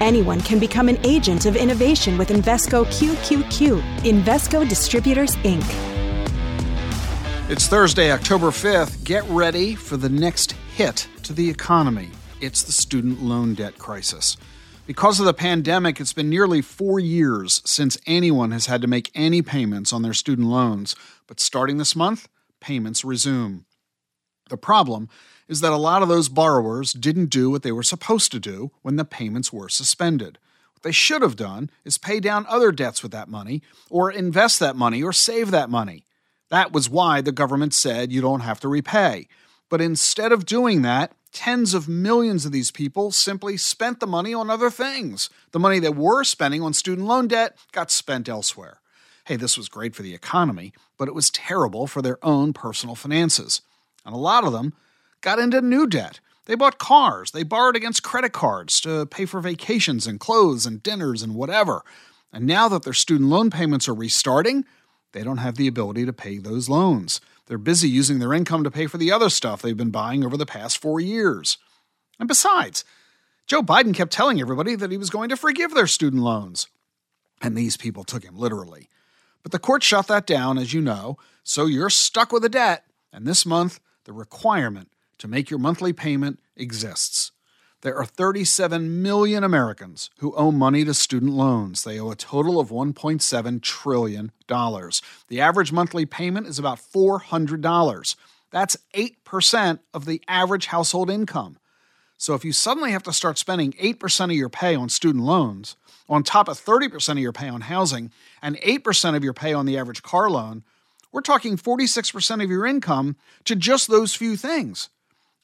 Anyone can become an agent of innovation with Invesco QQQ. Invesco Distributors, Inc. It's Thursday, October 5th. Get ready for the next hit to the economy. It's the student loan debt crisis. Because of the pandemic, it's been nearly four years since anyone has had to make any payments on their student loans. But starting this month, payments resume. The problem is that a lot of those borrowers didn't do what they were supposed to do when the payments were suspended. What they should have done is pay down other debts with that money, or invest that money, or save that money. That was why the government said you don't have to repay. But instead of doing that, tens of millions of these people simply spent the money on other things. The money they were spending on student loan debt got spent elsewhere. Hey, this was great for the economy, but it was terrible for their own personal finances. And a lot of them got into new debt. They bought cars, they borrowed against credit cards to pay for vacations and clothes and dinners and whatever. And now that their student loan payments are restarting, they don't have the ability to pay those loans. They're busy using their income to pay for the other stuff they've been buying over the past four years. And besides, Joe Biden kept telling everybody that he was going to forgive their student loans. And these people took him literally. But the court shut that down, as you know, so you're stuck with a debt. And this month, the requirement to make your monthly payment exists. There are 37 million Americans who owe money to student loans. They owe a total of $1.7 trillion. The average monthly payment is about $400. That's 8% of the average household income. So if you suddenly have to start spending 8% of your pay on student loans, on top of 30% of your pay on housing, and 8% of your pay on the average car loan, we're talking 46% of your income to just those few things.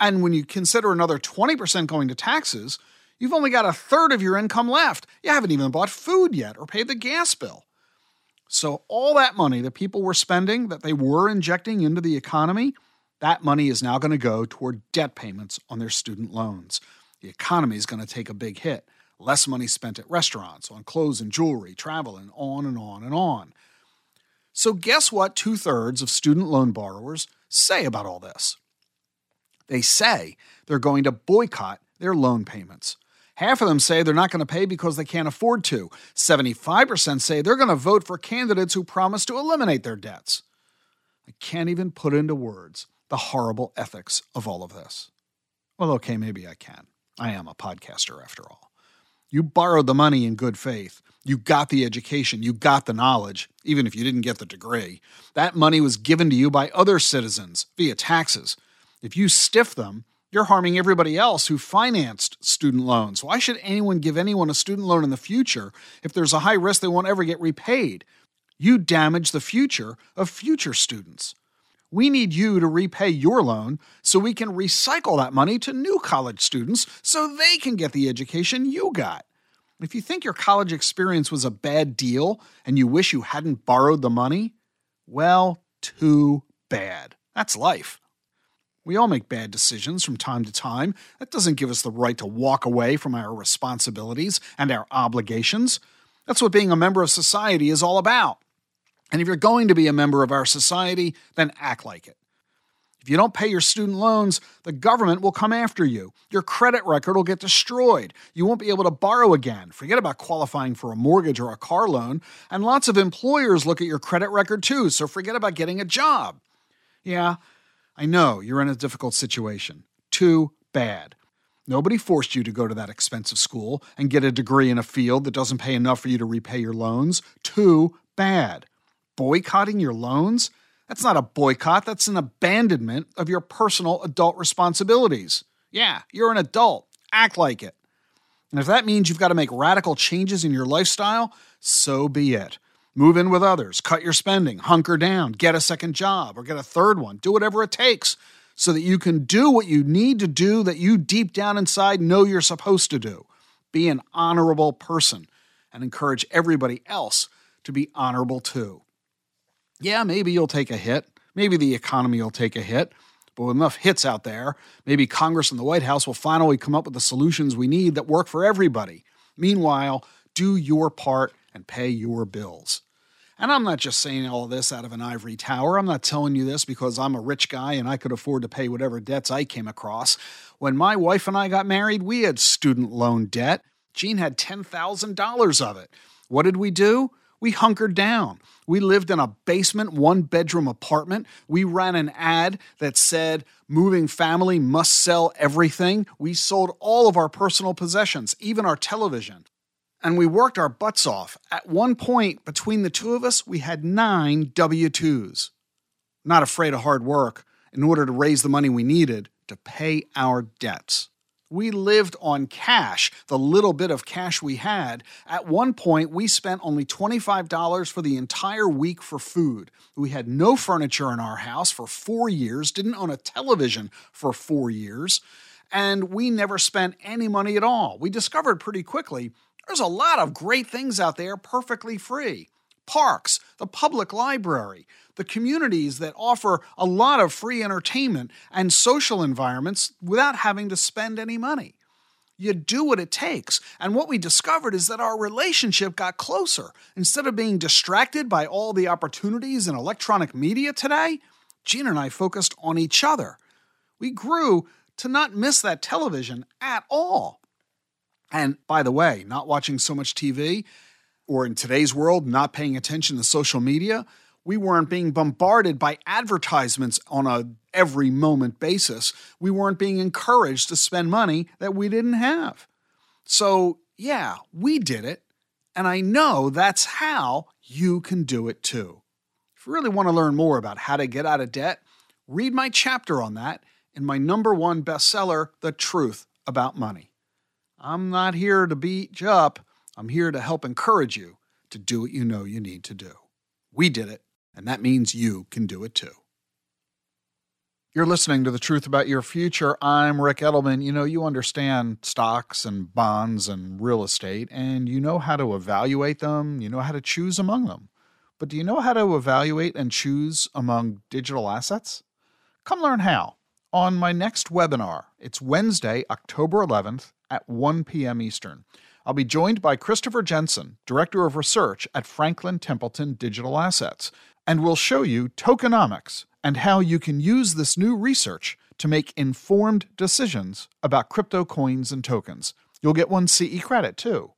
And when you consider another 20% going to taxes, you've only got a third of your income left. You haven't even bought food yet or paid the gas bill. So, all that money that people were spending, that they were injecting into the economy, that money is now going to go toward debt payments on their student loans. The economy is going to take a big hit. Less money spent at restaurants, on clothes and jewelry, travel, and on and on and on. So, guess what two thirds of student loan borrowers say about all this? They say they're going to boycott their loan payments. Half of them say they're not going to pay because they can't afford to. 75% say they're going to vote for candidates who promise to eliminate their debts. I can't even put into words the horrible ethics of all of this. Well, okay, maybe I can. I am a podcaster after all. You borrowed the money in good faith. You got the education. You got the knowledge, even if you didn't get the degree. That money was given to you by other citizens via taxes. If you stiff them, you're harming everybody else who financed student loans. Why should anyone give anyone a student loan in the future if there's a high risk they won't ever get repaid? You damage the future of future students. We need you to repay your loan so we can recycle that money to new college students so they can get the education you got. If you think your college experience was a bad deal and you wish you hadn't borrowed the money, well, too bad. That's life. We all make bad decisions from time to time. That doesn't give us the right to walk away from our responsibilities and our obligations. That's what being a member of society is all about. And if you're going to be a member of our society, then act like it. If you don't pay your student loans, the government will come after you. Your credit record will get destroyed. You won't be able to borrow again. Forget about qualifying for a mortgage or a car loan. And lots of employers look at your credit record too, so forget about getting a job. Yeah, I know you're in a difficult situation. Too bad. Nobody forced you to go to that expensive school and get a degree in a field that doesn't pay enough for you to repay your loans. Too bad. Boycotting your loans? That's not a boycott, that's an abandonment of your personal adult responsibilities. Yeah, you're an adult. Act like it. And if that means you've got to make radical changes in your lifestyle, so be it. Move in with others, cut your spending, hunker down, get a second job, or get a third one. Do whatever it takes so that you can do what you need to do that you deep down inside know you're supposed to do. Be an honorable person and encourage everybody else to be honorable too. Yeah, maybe you'll take a hit. Maybe the economy will take a hit. But with enough hits out there, maybe Congress and the White House will finally come up with the solutions we need that work for everybody. Meanwhile, do your part and pay your bills. And I'm not just saying all this out of an ivory tower. I'm not telling you this because I'm a rich guy and I could afford to pay whatever debts I came across. When my wife and I got married, we had student loan debt. Jean had $10,000 of it. What did we do? We hunkered down. We lived in a basement, one bedroom apartment. We ran an ad that said, Moving family must sell everything. We sold all of our personal possessions, even our television. And we worked our butts off. At one point, between the two of us, we had nine W 2s. Not afraid of hard work in order to raise the money we needed to pay our debts. We lived on cash, the little bit of cash we had. At one point, we spent only $25 for the entire week for food. We had no furniture in our house for four years, didn't own a television for four years, and we never spent any money at all. We discovered pretty quickly there's a lot of great things out there perfectly free parks, the public library, the communities that offer a lot of free entertainment and social environments without having to spend any money. You do what it takes. And what we discovered is that our relationship got closer. Instead of being distracted by all the opportunities in electronic media today, Jean and I focused on each other. We grew to not miss that television at all. And by the way, not watching so much TV, or in today's world, not paying attention to social media, we weren't being bombarded by advertisements on a every moment basis. We weren't being encouraged to spend money that we didn't have. So, yeah, we did it. And I know that's how you can do it too. If you really want to learn more about how to get out of debt, read my chapter on that in my number one bestseller, The Truth About Money. I'm not here to beat you up. I'm here to help encourage you to do what you know you need to do. We did it, and that means you can do it too. You're listening to The Truth About Your Future. I'm Ric Edelman. You know, you understand stocks and bonds and real estate, and you know how to evaluate them, you know how to choose among them. But do you know how to evaluate and choose among digital assets? Come learn how on my next webinar. It's Wednesday, October 11th at 1 p.m. Eastern. I'll be joined by Christopher Jensen, Director of Research at Franklin Templeton Digital Assets, and we'll show you tokenomics and how you can use this new research to make informed decisions about crypto coins and tokens. You'll get one CE credit too.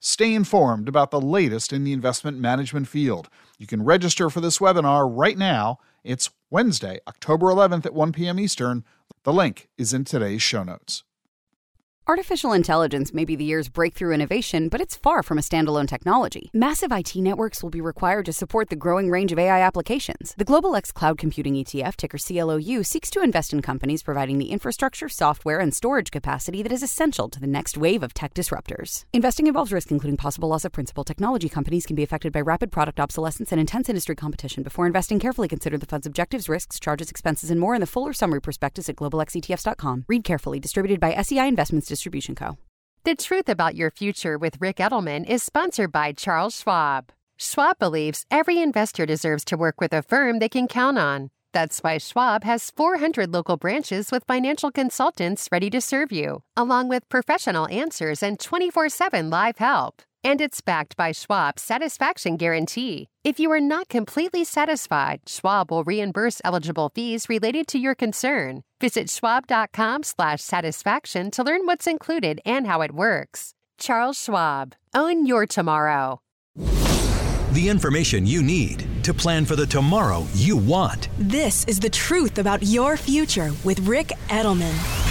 Stay informed about the latest in the investment management field. You can register for this webinar right now. It's Wednesday, October 11th at 1 p.m. Eastern. The link is in today's show notes. Artificial intelligence may be the year's breakthrough innovation, but it's far from a standalone technology. Massive IT networks will be required to support the growing range of AI applications. The Global X Cloud Computing ETF, ticker CLOU, seeks to invest in companies providing the infrastructure, software, and storage capacity that is essential to the next wave of tech disruptors. Investing involves risk, including possible loss of principal. Technology companies can be affected by rapid product obsolescence and intense industry competition. Before investing, carefully consider the fund's objectives, risks, charges, expenses, and more in the fuller summary prospectus at globalxetfs.com. Read carefully. Distributed by SEI Investments Distribution Co. The Truth About Your Future with Ric Edelman is sponsored by Charles Schwab. Schwab believes every investor deserves to work with a firm they can count on. That's why Schwab has 400 local branches with financial consultants ready to serve you, along with professional answers and 24 7 live help. And it's backed by Schwab's satisfaction guarantee. If you are not completely satisfied, Schwab will reimburse eligible fees related to your concern. Visit schwab.com/satisfaction to learn what's included and how it works. Charles Schwab. Own your tomorrow. The information you need to plan for the tomorrow you want. This is the truth about your future with Ric Edelman.